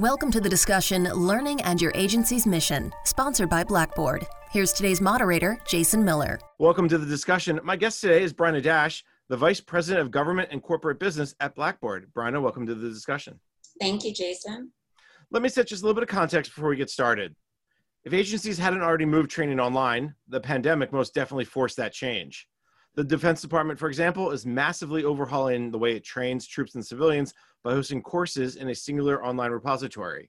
Welcome to the discussion Learning and Your Agency's Mission, sponsored by Blackboard. Here's today's moderator, Jason Miller. Welcome to the discussion. My guest today is Bryna Dash, the Vice President of Government and Corporate Business at Blackboard. Bryna, welcome to the discussion. Thank you, Jason. Let me set just a little bit of context before we get started. If agencies hadn't already moved training online, the pandemic most definitely forced that change. The Defense Department, for example, is massively overhauling the way it trains troops and civilians by hosting courses in a singular online repository.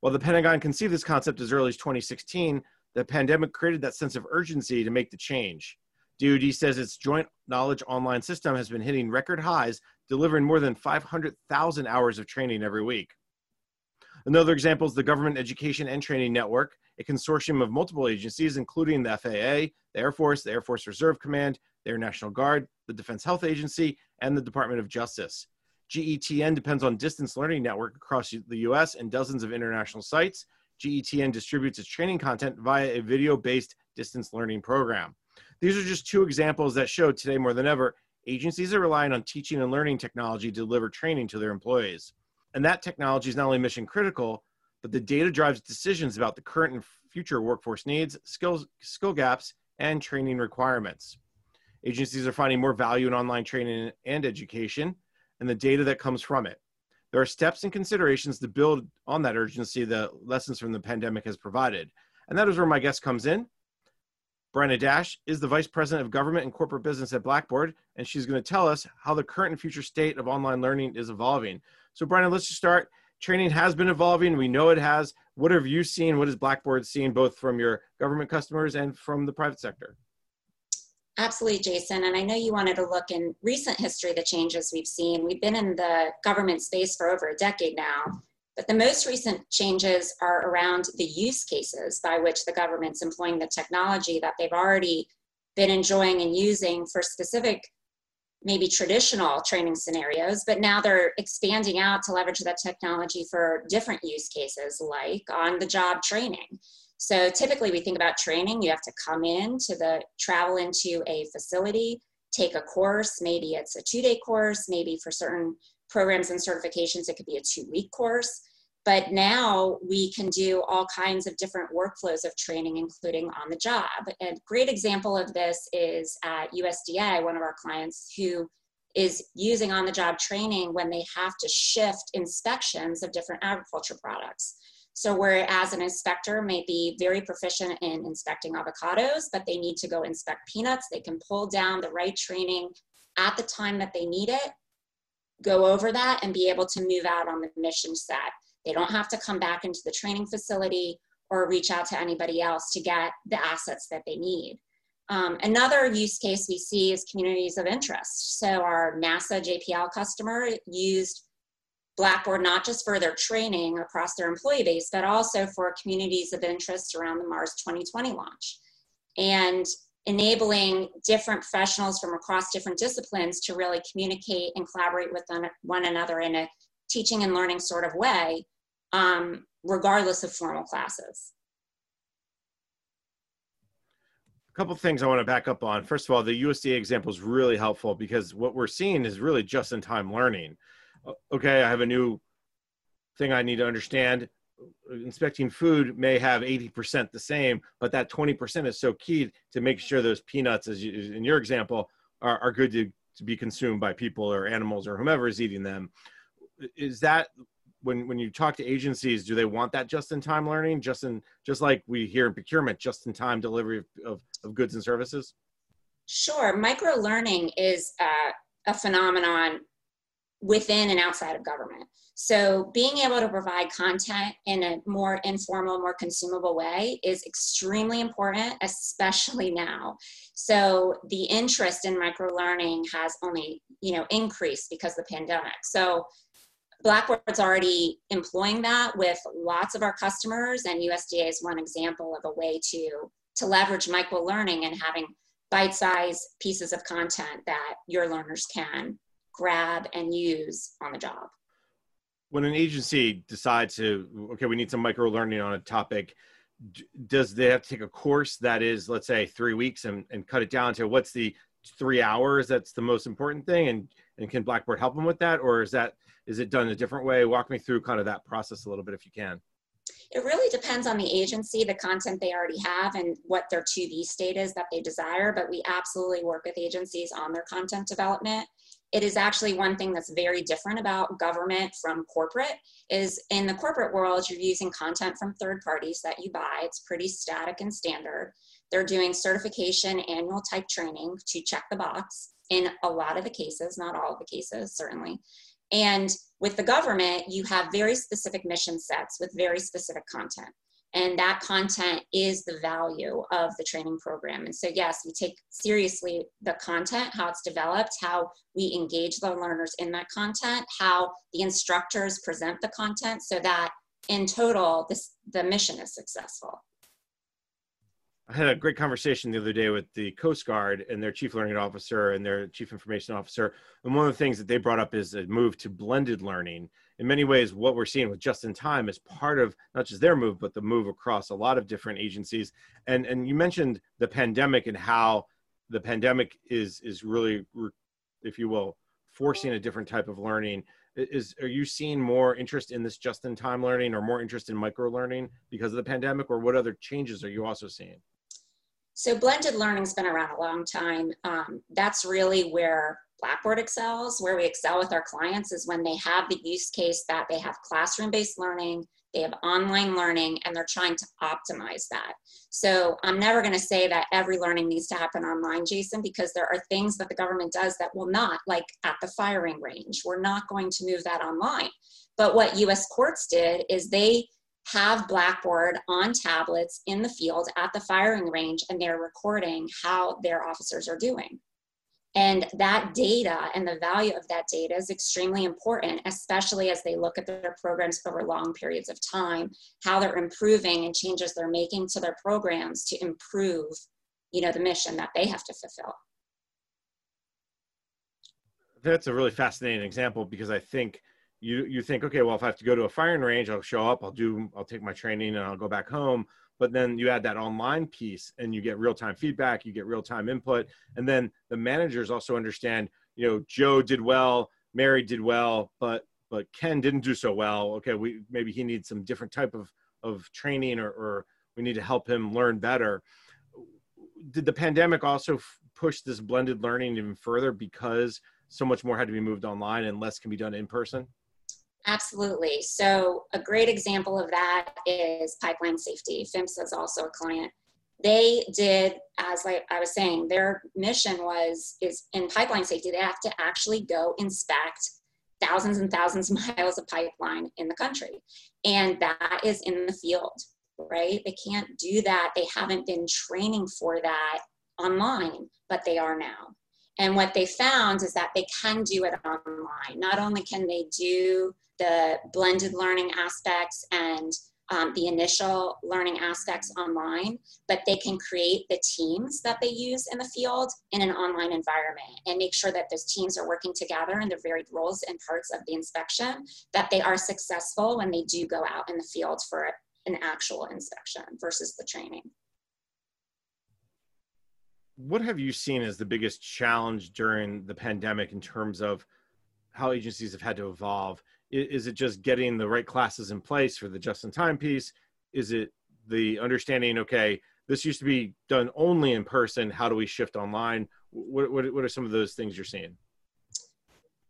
While the Pentagon conceived this concept as early as 2016, the pandemic created that sense of urgency to make the change. DoD says its joint knowledge online system has been hitting record highs, delivering more than 500,000 hours of training every week. Another example is the Government Education and Training Network, a consortium of multiple agencies, including the FAA, the Air Force, the Air Force Reserve Command, the Air National Guard, the Defense Health Agency, and the Department of Justice. GETN depends on Distance Learning Network across the US and dozens of international sites. GETN distributes its training content via a video based distance learning program. These are just two examples that show today more than ever, agencies are relying on teaching and learning technology to deliver training to their employees. And that technology is not only mission critical, but the data drives decisions about the current and future workforce needs, skills, skill gaps, and training requirements. Agencies are finding more value in online training and education and the data that comes from it. There are steps and considerations to build on that urgency the lessons from the pandemic has provided. And that is where my guest comes in. Bryna Dash is the Vice President of Government and Corporate Business at Blackboard, and she's going to tell us how the current and future state of online learning is evolving. So, Bryna, let's just start. Training has been evolving. We know it has. What have you seen? What has Blackboard seen both from your government customers and from the private sector? Absolutely, Jason. And I know you wanted to look in recent history, the changes we've seen. We've been in the government space for over a decade now, but the most recent changes are around the use cases by which the government's employing the technology that they've already been enjoying and using for specific, maybe traditional training scenarios, but now they're expanding out to leverage that technology for different use cases like on the job training. So typically we think about training, you have to come in to the travel into a facility, take a course, maybe it's a two day course, maybe for certain programs and certifications, it could be a two week course. But now we can do all kinds of different workflows of training, including on the job. A great example of this is at USDA, one of our clients who is using on the job training when they have to shift inspections of different agriculture products. So whereas an inspector may be very proficient in inspecting avocados, but they need to go inspect peanuts, they can pull down the right training at the time that they need it, go over that and be able to move out on the mission set. They don't have to come back into the training facility or reach out to anybody else to get the assets that they need. Um, another use case we see is communities of interest. So our NASA JPL customer used Blackboard not just for their training across their employee base, but also for communities of interest around the Mars 2020 launch. And enabling different professionals from across different disciplines to really communicate and collaborate with one another in a teaching and learning sort of way, um, regardless of formal classes. A couple things I want to back up on. First of all, the USDA example is really helpful because what we're seeing is really just in time learning okay, I have a new thing I need to understand. Inspecting food may have 80% the same, but that 20% is so key to make sure those peanuts, as you, in your example, are, are good to, to be consumed by people or animals or whomever is eating them. Is that when when you talk to agencies, do they want that just in time learning, just in just like we hear in procurement, just in time delivery of, of, of goods and services? Sure, micro learning is uh, a phenomenon within and outside of government. So being able to provide content in a more informal, more consumable way is extremely important, especially now. So the interest in micro learning has only, you know, increased because of the pandemic. So Blackboard's already employing that with lots of our customers, and USDA is one example of a way to to leverage micro learning and having bite-sized pieces of content that your learners can grab and use on the job. When an agency decides to, okay, we need some micro learning on a topic, does they have to take a course that is, let's say, three weeks and, and cut it down to what's the three hours that's the most important thing? And, and can Blackboard help them with that? Or is that, Is it done a different way? Walk me through kind of that process a little bit if you can. It really depends on the agency, the content they already have, and what their to-be state is that they desire. But we absolutely work with agencies on their content development. It is actually one thing that's very different about government from corporate is in the corporate world, you're using content from third parties that you buy. It's pretty static and standard. They're doing certification annual type training to check the box in a lot of the cases, not all of the cases, certainly. And with the government, you have very specific mission sets with very specific content. And that content is the value of the training program. And so, yes, we take seriously the content, how it's developed, how we engage the learners in that content, how the instructors present the content so that in total, this, the mission is successful. I had a great conversation the other day with the Coast Guard and their chief learning officer and their chief information officer. And one of the things that they brought up is a move to blended learning. In many ways, what we're seeing with just in time is part of not just their move, but the move across a lot of different agencies. And and you mentioned the pandemic and how the pandemic is is really, if you will, forcing a different type of learning. Is are you seeing more interest in this just in time learning or more interest in micro learning because of the pandemic, or what other changes are you also seeing? So blended learning's been around a long time. Um, that's really where Blackboard excels, where we excel with our clients is when they have the use case that they have classroom-based learning, they have online learning, and they're trying to optimize that. So I'm never gonna say that every learning needs to happen online, Jason, because there are things that the government does that will not, like at the firing range. We're not going to move that online. But what US courts did is they have Blackboard on tablets in the field at the firing range and they're recording how their officers are doing. And that data and the value of that data is extremely important, especially as they look at their programs over long periods of time, how they're improving and changes they're making to their programs to improve, you know, the mission that they have to fulfill. That's a really fascinating example because I think you you think okay well if i have to go to a firing range i'll show up i'll do i'll take my training and i'll go back home. But then you add that online piece and you get real-time feedback you get real-time input. And then the managers also understand you know joe did well mary did well but but ken didn't do so well. Okay we maybe he needs some different type of of training or, or we need to help him learn better. Did the pandemic also f- push this blended learning even further because so much more had to be moved online and less can be done in person Absolutely. So a great example of that is pipeline safety. PHMSA is also a client. They did, as like I was saying, their mission was is in pipeline safety. They have to actually go inspect thousands and thousands of miles of pipeline in the country, and that is in the field, right? They can't do that. They haven't been training for that online, but they are now. And what they found is that they can do it online. Not only can they do the blended learning aspects and um, the initial learning aspects online, but they can create the teams that they use in the field in an online environment and make sure that those teams are working together in their varied roles and parts of the inspection, that they are successful when they do go out in the field for an actual inspection versus the training. What have you seen as the biggest challenge during the pandemic in terms of how agencies have had to evolve? Is it just getting the right classes in place for the just in time piece? Is it the understanding okay this used to be done only in person how do we shift online? What, what, what are some of those things you're seeing?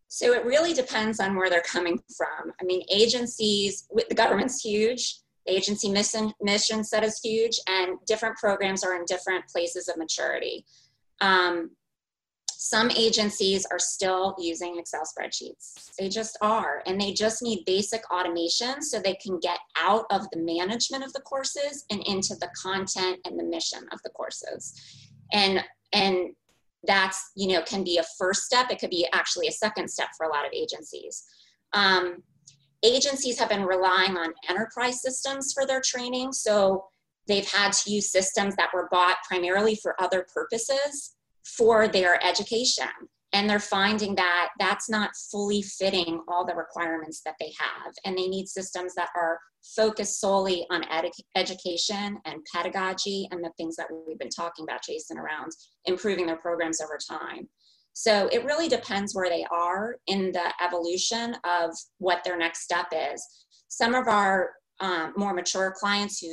So it really depends on where they're coming from. I mean agencies the government's huge the agency mission mission set is huge and different programs are in different places of maturity. Um, some agencies are still using Excel spreadsheets. They just are. And they just need basic automation so they can get out of the management of the courses and into the content and the mission of the courses. And, and that's, you know, can be a first step. It could be actually a second step for a lot of agencies. Um, agencies have been relying on enterprise systems for their training. So they've had to use systems that were bought primarily for other purposes for their education. And they're finding that that's not fully fitting all the requirements that they have. And they need systems that are focused solely on edu- education and pedagogy and the things that we've been talking about, Jason, around improving their programs over time. So it really depends where they are in the evolution of what their next step is. Some of our um, more mature clients who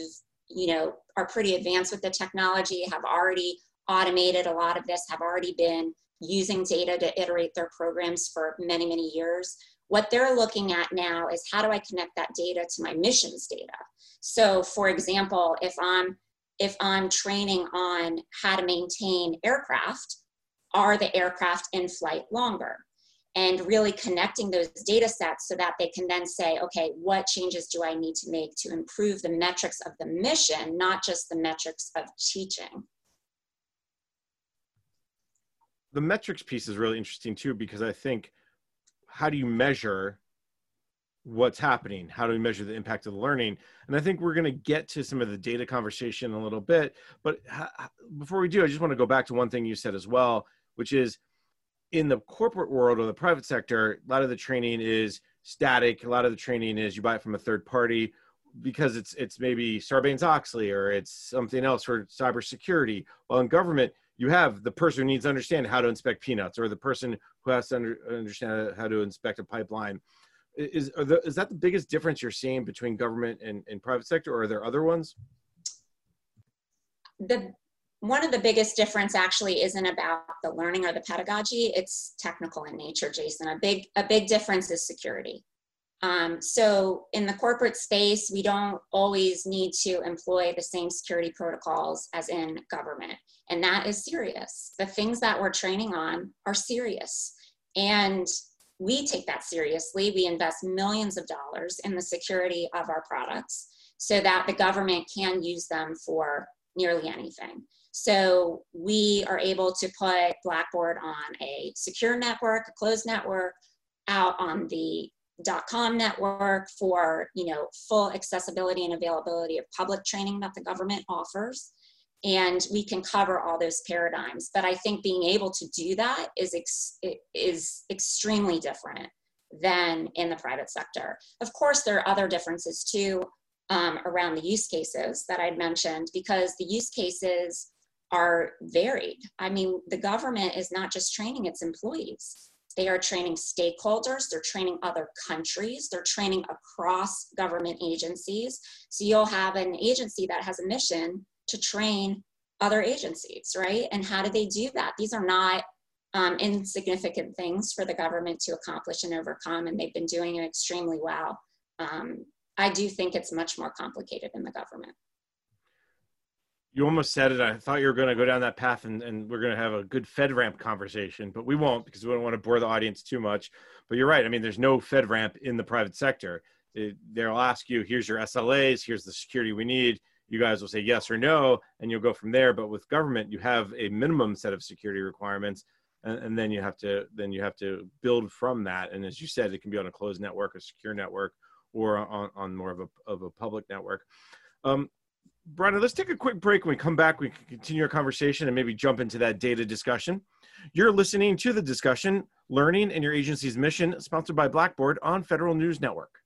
you know are pretty advanced with the technology have already automated a lot of this, have already been using data to iterate their programs for many, many years. What they're looking at now is how do I connect that data to my missions data? So for example, if I'm if I'm training on how to maintain aircraft, are the aircraft in flight longer? And really connecting those data sets so that they can then say, okay, what changes do I need to make to improve the metrics of the mission, not just the metrics of teaching? The metrics piece is really interesting too, because I think how do you measure what's happening? How do we measure the impact of the learning? And i think we're going to get to some of the data conversation a little bit but before we do i just want to go back to one thing you said as well which is in the corporate world or the private sector a lot of the training is static. A lot of the training is you buy it from a third party because it's it's maybe sarbanes-oxley or it's something else for cybersecurity. While in government you have the person who needs to understand how to inspect peanuts or the person who has to under, understand how to inspect a pipeline. Is the, is that the biggest difference you're seeing between government and, and private sector or are there other ones? The one of the biggest difference actually isn't about the learning or the pedagogy it's technical in nature jason. A big a big difference is security um, so in the corporate space we don't always need to employ the same security protocols as in government and that is serious the things that we're training on are serious and we take that seriously. We invest millions of dollars in the security of our products so that the government can use them for nearly anything. So we are able to put Blackboard on a secure network, a closed network, out on the .com network for you know full accessibility and availability of public training that the government offers. And we can cover all those paradigms. But i think being able to do that is ex- is extremely different than in the private sector. Of course there are other differences too um, around the use cases that i'd mentioned because the use cases are varied. I mean the government is not just training its employees they are training stakeholders, they're training other countries, they're training across government agencies. So you'll have an agency that has a mission to train other agencies, right? And how do they do that? These are not um, insignificant things for the government to accomplish and overcome, and they've been doing it extremely well. Um, I do think it's much more complicated in the government. You almost said it. I thought you were going to go down that path and, and we're going to have a good FedRAMP conversation, but we won't because we don't want to bore the audience too much. But you're right. I mean, there's no FedRAMP in the private sector. It, they'll ask you, here's your SLAs, here's the security we need you guys will say yes or no and you'll go from there but with government you have a minimum set of security requirements and, and, then you have to then you have to build from that and as you said it can be on a closed network a secure network or on, on more of a, of a public network um, Bryna, let's take a quick break. When we come back, we can continue our conversation and maybe jump into that data discussion. You're listening to the discussion, Learning and Your Agency's Mission, sponsored by Blackboard on Federal News Network.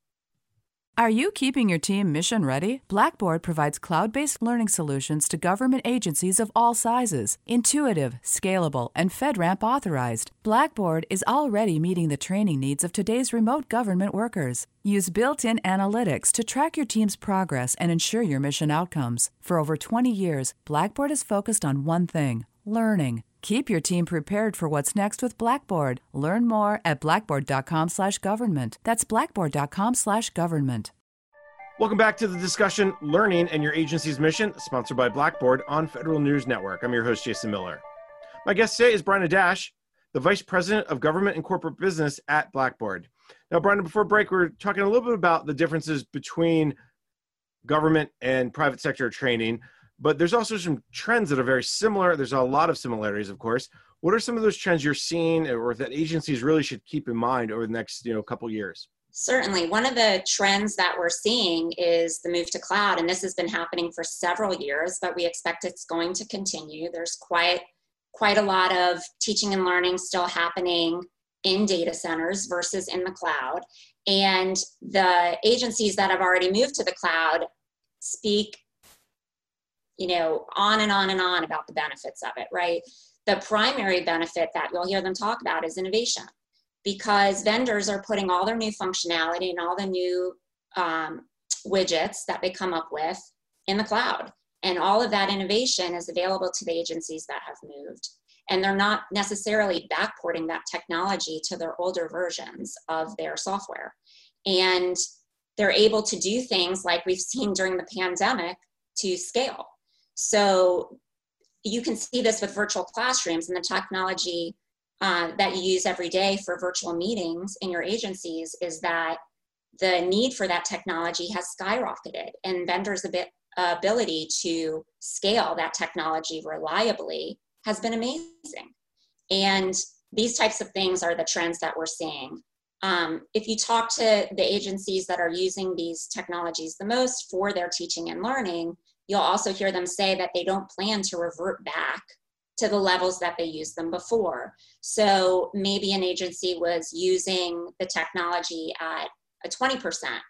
Are you keeping your team mission ready? Blackboard provides cloud based learning solutions to government agencies of all sizes, intuitive, scalable, and FedRAMP authorized. Blackboard is already meeting the training needs of today's remote government workers. Use built in analytics to track your team's progress and ensure your mission outcomes. For over 20 years, Blackboard has focused on one thing learning. Keep your team prepared for what's next with Blackboard. Learn more at blackboard.com/government. That's blackboard.com/government. Welcome back to the discussion Learning and Your Agency's Mission, sponsored by Blackboard on Federal News Network. I'm your host Jason Miller. My guest today is Bryna Dash, the Vice President of Government and Corporate Business at Blackboard. Now, Bryna, before break, we we're talking a little bit about the differences between government and private sector training but there's also some trends that are very similar. There's a lot of similarities, of course. What are some of those trends you're seeing or that agencies really should keep in mind over the next you know couple years? Certainly. One of the trends that we're seeing is the move to cloud, and this has been happening for several years, but we expect it's going to continue. There's quite quite a lot of teaching and learning still happening in data centers versus in the cloud. And the agencies that have already moved to the cloud speak you know, on and on and on about the benefits of it, right? the primary benefit that you'll hear them talk about is innovation because vendors are putting all their new functionality and all the new um, widgets that they come up with in the cloud. And all of that innovation is available to the agencies that have moved. And they're not necessarily backporting that technology to their older versions of their software. And they're able to do things like we've seen during the pandemic to scale. So you can see this with virtual classrooms and the technology uh, that you use every day for virtual meetings in your agencies is that the need for that technology has skyrocketed and vendors' ability to scale that technology reliably has been amazing. And these types of things are the trends that we're seeing. Um, if you talk to the agencies that are using these technologies the most for their teaching and learning, you'll also hear them say that they don't plan to revert back to the levels that they used them before. So maybe an agency was using the technology at a 20%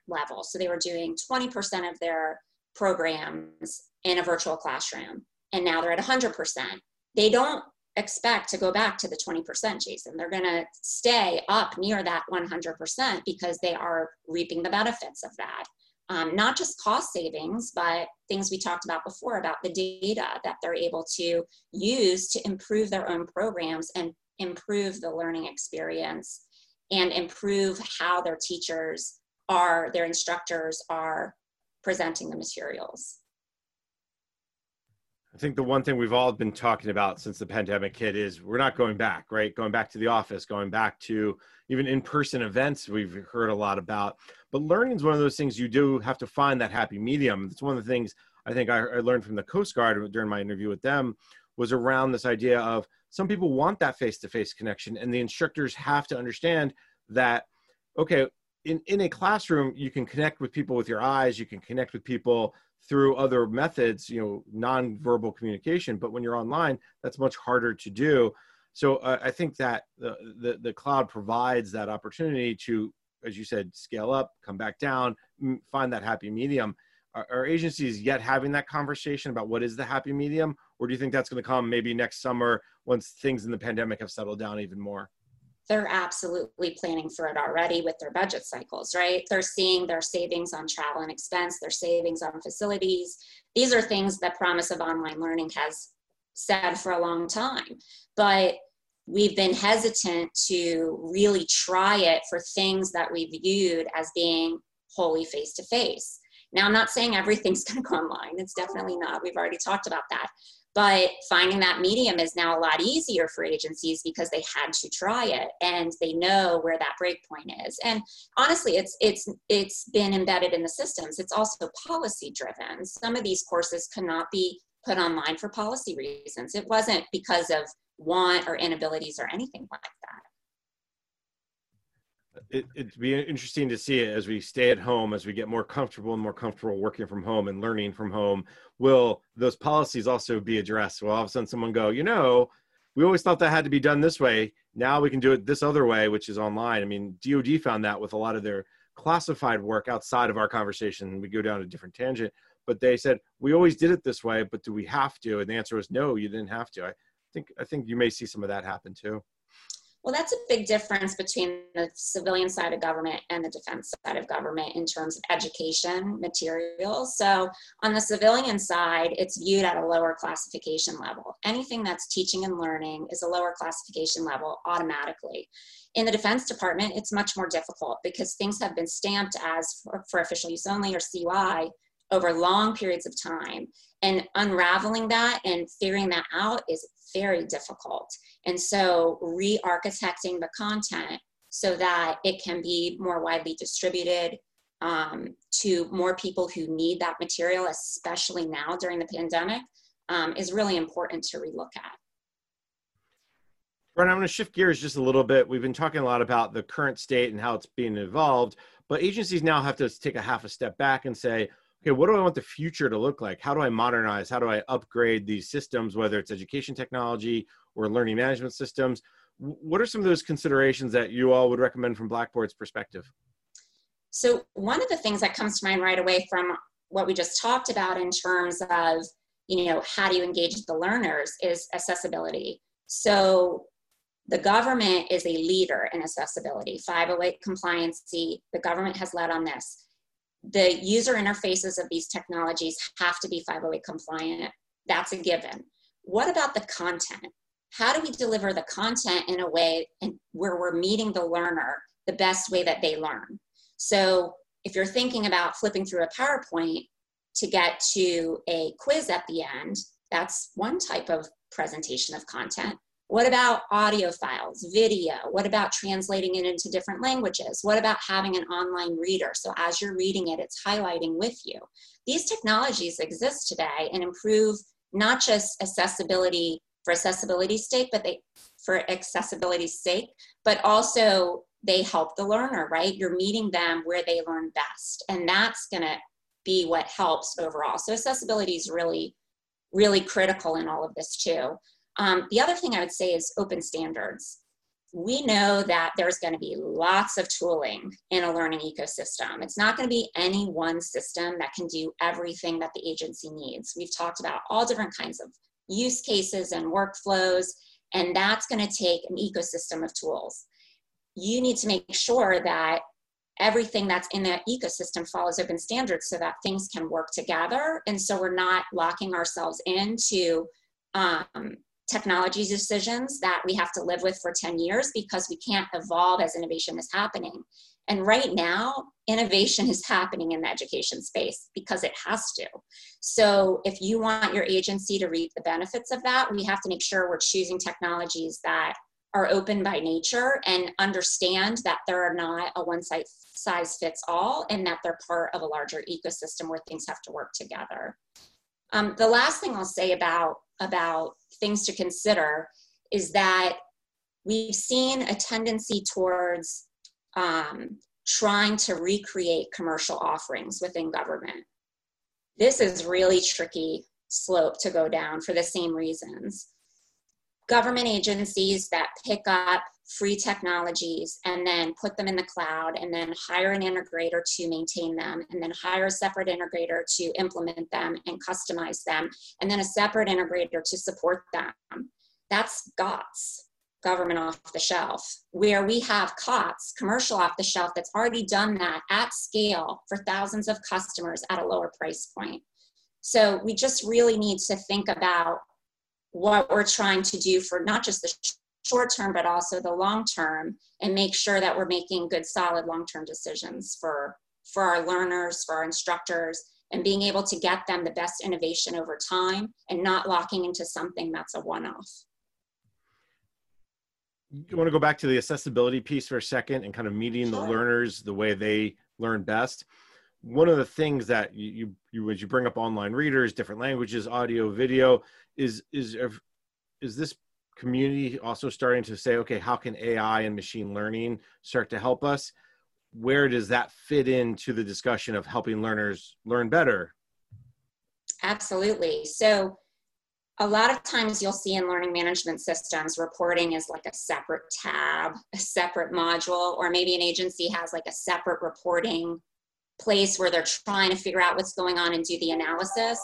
level. So they were doing 20% of their programs in a virtual classroom, and now they're at 100%. They don't expect to go back to the 20%, Jason. They're going to stay up near that 100% because they are reaping the benefits of that um, not just cost savings, but things we talked about before about the data that they're able to use to improve their own programs and improve the learning experience and improve how their teachers are, their instructors are presenting the materials. I think the one thing we've all been talking about since the pandemic hit is we're not going back, right? Going back to the office, going back to even in person events, we've heard a lot about. But learning is one of those things you do have to find that happy medium. It's one of the things I think I, I learned from the Coast Guard during my interview with them was around this idea of some people want that face to face connection, and the instructors have to understand that, okay, in, in a classroom, you can connect with people with your eyes, you can connect with people through other methods, you know, non-verbal communication. But when you're online, that's much harder to do. So uh, I think that the, the, the cloud provides that opportunity to, as you said, scale up, come back down, find that happy medium. Are, are agencies yet having that conversation about what is the happy medium, or do you think that's going to come maybe next summer once things in the pandemic have settled down even more? They're absolutely planning for it already with their budget cycles, right? They're seeing their savings on travel and expense, their savings on facilities. These are things that Promise of Online Learning has said for a long time. But we've been hesitant to really try it for things that we viewed as being wholly face to face. Now, I'm not saying everything's going to go online. It's definitely not. We've already talked about that. But finding that medium is now a lot easier for agencies because they had to try it and they know where that break point is. And honestly, it's it's it's been embedded in the systems. It's also policy driven. Some of these courses cannot be put online for policy reasons. It wasn't because of want or inabilities or anything like that it, it'd be interesting to see it as we stay at home, as we get more comfortable and more comfortable working from home and learning from home. Will those policies also be addressed? Will all of a sudden someone go, you know, we always thought that had to be done this way. Now we can do it this other way, which is online. I mean, DoD found that with a lot of their classified work outside of our conversation. We go down a different tangent, but they said we always did it this way, but do we have to? And the answer was no, you didn't have to. I think I think you may see some of that happen too. Well, that's a big difference between the civilian side of government and the defense side of government in terms of education materials. So, on the civilian side, it's viewed at a lower classification level. Anything that's teaching and learning is a lower classification level automatically. In the Defense Department, it's much more difficult because things have been stamped as for, for official use only or CUI over long periods of time. And unraveling that and figuring that out is very difficult. And so re architecting the content so that it can be more widely distributed um, to more people who need that material, especially now during the pandemic, um, is really important to relook at. Bryna, I'm going to shift gears just a little bit. We've been talking a lot about the current state and how it's being evolved, but agencies now have to take a half a step back and say, okay, what do I want the future to look like? How do I modernize? How do I upgrade these systems, whether it's education technology or learning management systems? What are some of those considerations that you all would recommend from Blackboard's perspective? So, one of the things that comes to mind right away from what we just talked about in terms of, you know, how do you engage the learners is accessibility. So the government is a leader in accessibility. 508 compliancy, the government has led on this. The user interfaces of these technologies have to be 508 compliant. That's a given. What about the content? How do we deliver the content in a way where we're meeting the learner the best way that they learn? So if you're thinking about flipping through a PowerPoint to get to a quiz at the end, that's one type of presentation of content. What about audio files, video? What about translating it into different languages? What about having an online reader? So as you're reading it, it's highlighting with you. These technologies exist today and improve not just accessibility for accessibility's sake, but they for accessibility's sake, but also they help the learner, right? You're meeting them where they learn best. And that's gonna be what helps overall. So accessibility is really, really critical in all of this too. Um, the other thing I would say is open standards. We know that there's going to be lots of tooling in a learning ecosystem. It's not going to be any one system that can do everything that the agency needs. We've talked about all different kinds of use cases and workflows, and that's going to take an ecosystem of tools. You need to make sure that everything that's in that ecosystem follows open standards so that things can work together. And so we're not locking ourselves into um, technology decisions that we have to live with for 10 years because we can't evolve as innovation is happening. And right now, innovation is happening in the education space because it has to. So, if you want your agency to reap the benefits of that, we have to make sure we're choosing technologies that are open by nature and understand that there are not a one size fits all and that they're part of a larger ecosystem where things have to work together. Um, the last thing I'll say about about things to consider is that we've seen a tendency towards um, trying to recreate commercial offerings within government. This is really tricky slope to go down for the same reasons. Government agencies that pick up free technologies and then put them in the cloud and then hire an integrator to maintain them and then hire a separate integrator to implement them and customize them and then a separate integrator to support them. That's GOTS, government off the shelf, where we have COTS, commercial off the shelf, that's already done that at scale for thousands of customers at a lower price point. So we just really need to think about what we're trying to do for not just the short term, but also the long term, and make sure that we're making good, solid long term decisions for, for our learners, for our instructors, and being able to get them the best innovation over time and not locking into something that's a one off. You want to go back to the accessibility piece for a second and kind of meeting sure. the learners the way they learn best. One of the things that you, you, you as you bring up online readers, different languages, audio, video, is is is this community also starting to say, okay, how can AI and machine learning start to help us? Where does that fit into the discussion of helping learners learn better? Absolutely. So, a lot of times you'll see in learning management systems reporting is like a separate tab, a separate module, or maybe an agency has like a separate reporting place where they're trying to figure out what's going on and do the analysis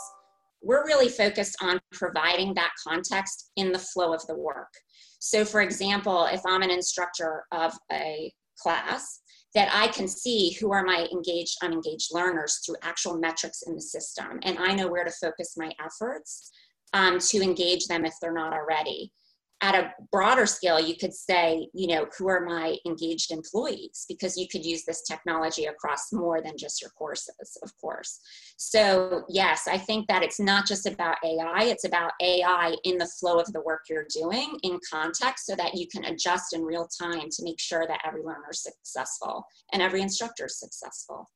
we're really focused on providing that context in the flow of the work. So, for example, if I'm an instructor of a class, that I can see who are my engaged, unengaged learners through actual metrics in the system. And I know where to focus my efforts um, to engage them if they're not already at a broader scale, you could say, you know, who are my engaged employees? Because you could use this technology across more than just your courses, of course. So, yes, I think that it's not just about AI, it's about AI in the flow of the work you're doing in context so that you can adjust in real time to make sure that every learner is successful and every instructor is successful.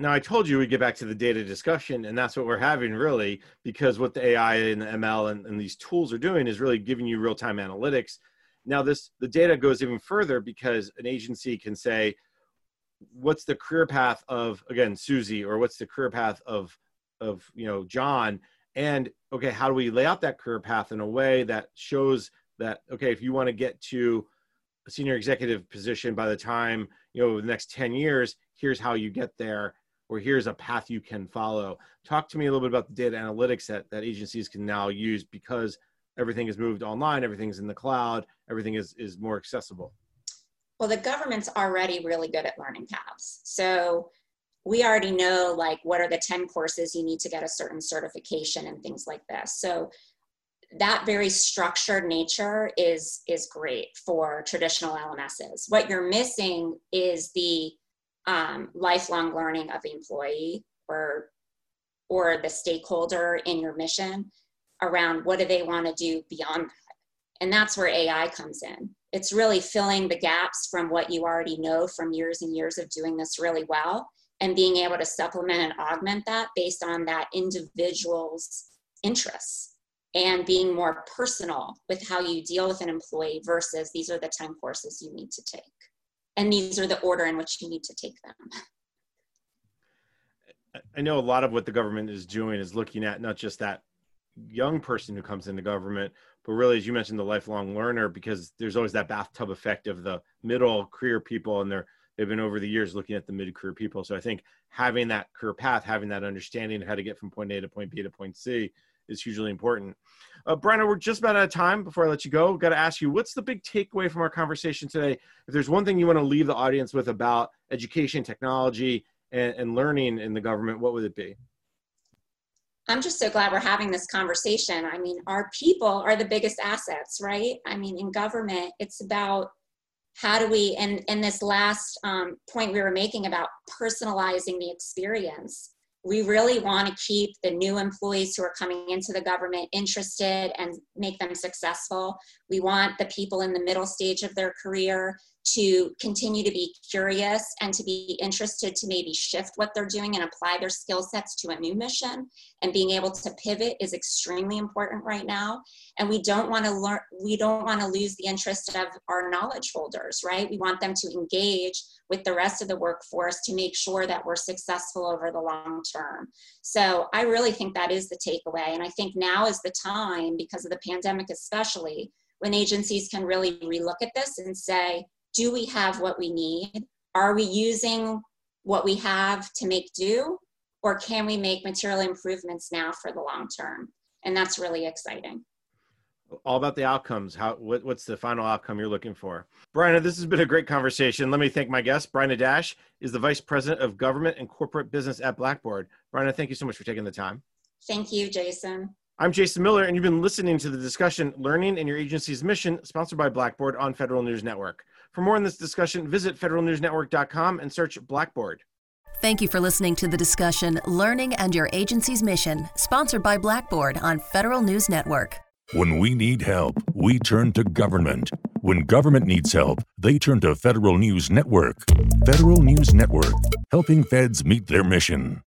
Now, I told you we'd get back to the data discussion, and that's what we're having really, because what the AI and the ML and, and these tools are doing is really giving you real time analytics. Now, this the data goes even further because an agency can say, what's the career path of again Susie, or what's the career path of of you know John, and okay, how do we lay out that career path in a way that shows that okay, if you want to get to a senior executive position by the time you know the next 10 years here's how you get there or here's a path you can follow. Talk to me a little bit about the data analytics that, that agencies can now use because everything is moved online, everything's in the cloud, everything is is more accessible? Well, the government's already really good at learning paths. So we already know like what are the 10 courses you need to get a certain certification and things like this. So that very structured nature is is great for traditional LMSs. What you're missing is the um, lifelong learning of the employee or or the stakeholder in your mission around what do they want to do beyond that. And that's where AI comes in. It's really filling the gaps from what you already know from years and years of doing this really well and being able to supplement and augment that based on that individual's interests and being more personal with how you deal with an employee versus these are the 10 courses you need to take. And these are the order in which you need to take them. I know a lot of what the government is doing is looking at not just that young person who comes into government, but really, as you mentioned, the lifelong learner, because there's always that bathtub effect of the middle career people, and they're they've been over the years looking at the mid career people. So I think having that career path, having that understanding of how to get from point A to point B to point C is hugely important. Uh, Bryna, we're just about out of time. Before I let you go, got to ask you, what's the big takeaway from our conversation today? If there's one thing you want to leave the audience with about education, technology, and, and learning in the government, what would it be? I'm just so glad we're having this conversation. I mean, our people are the biggest assets, right? I mean, in government, it's about how do we, and, and this last um, point we were making about personalizing the experience we really want to keep the new employees who are coming into the government interested and make them successful. We want the people in the middle stage of their career to continue to be curious and to be interested to maybe shift what they're doing and apply their skill sets to a new mission. And being able to pivot is extremely important right now. And we don't want to learn we don't want to lose the interest of our knowledge holders right? We want them to engage with the rest of the workforce to make sure that we're successful over the long term so i really think that is the takeaway and i think now is the time because of the pandemic especially when agencies can really relook at this and say do we have what we need? Are we using what we have to make do? Or can we make material improvements now for the long term? And that's really exciting. All about the outcomes. How what, what's the final outcome you're looking for? Bryna, this has been a great conversation. Let me thank my guest. Bryna Dash is the Vice President of Government and Corporate Business at Blackboard. Bryna, thank you so much for taking the time. Thank you, Jason. I'm Jason Miller, and you've been listening to the discussion Learning in Your Agency's Mission, sponsored by Blackboard on Federal News Network. For more on this discussion, visit federalnewsnetwork.com and search Blackboard. Thank you for listening to the discussion Learning and Your Agency's Mission, sponsored by Blackboard on Federal News Network. When we need help, we turn to government. When government needs help, they turn to Federal News Network. Federal News Network, helping feds meet their mission.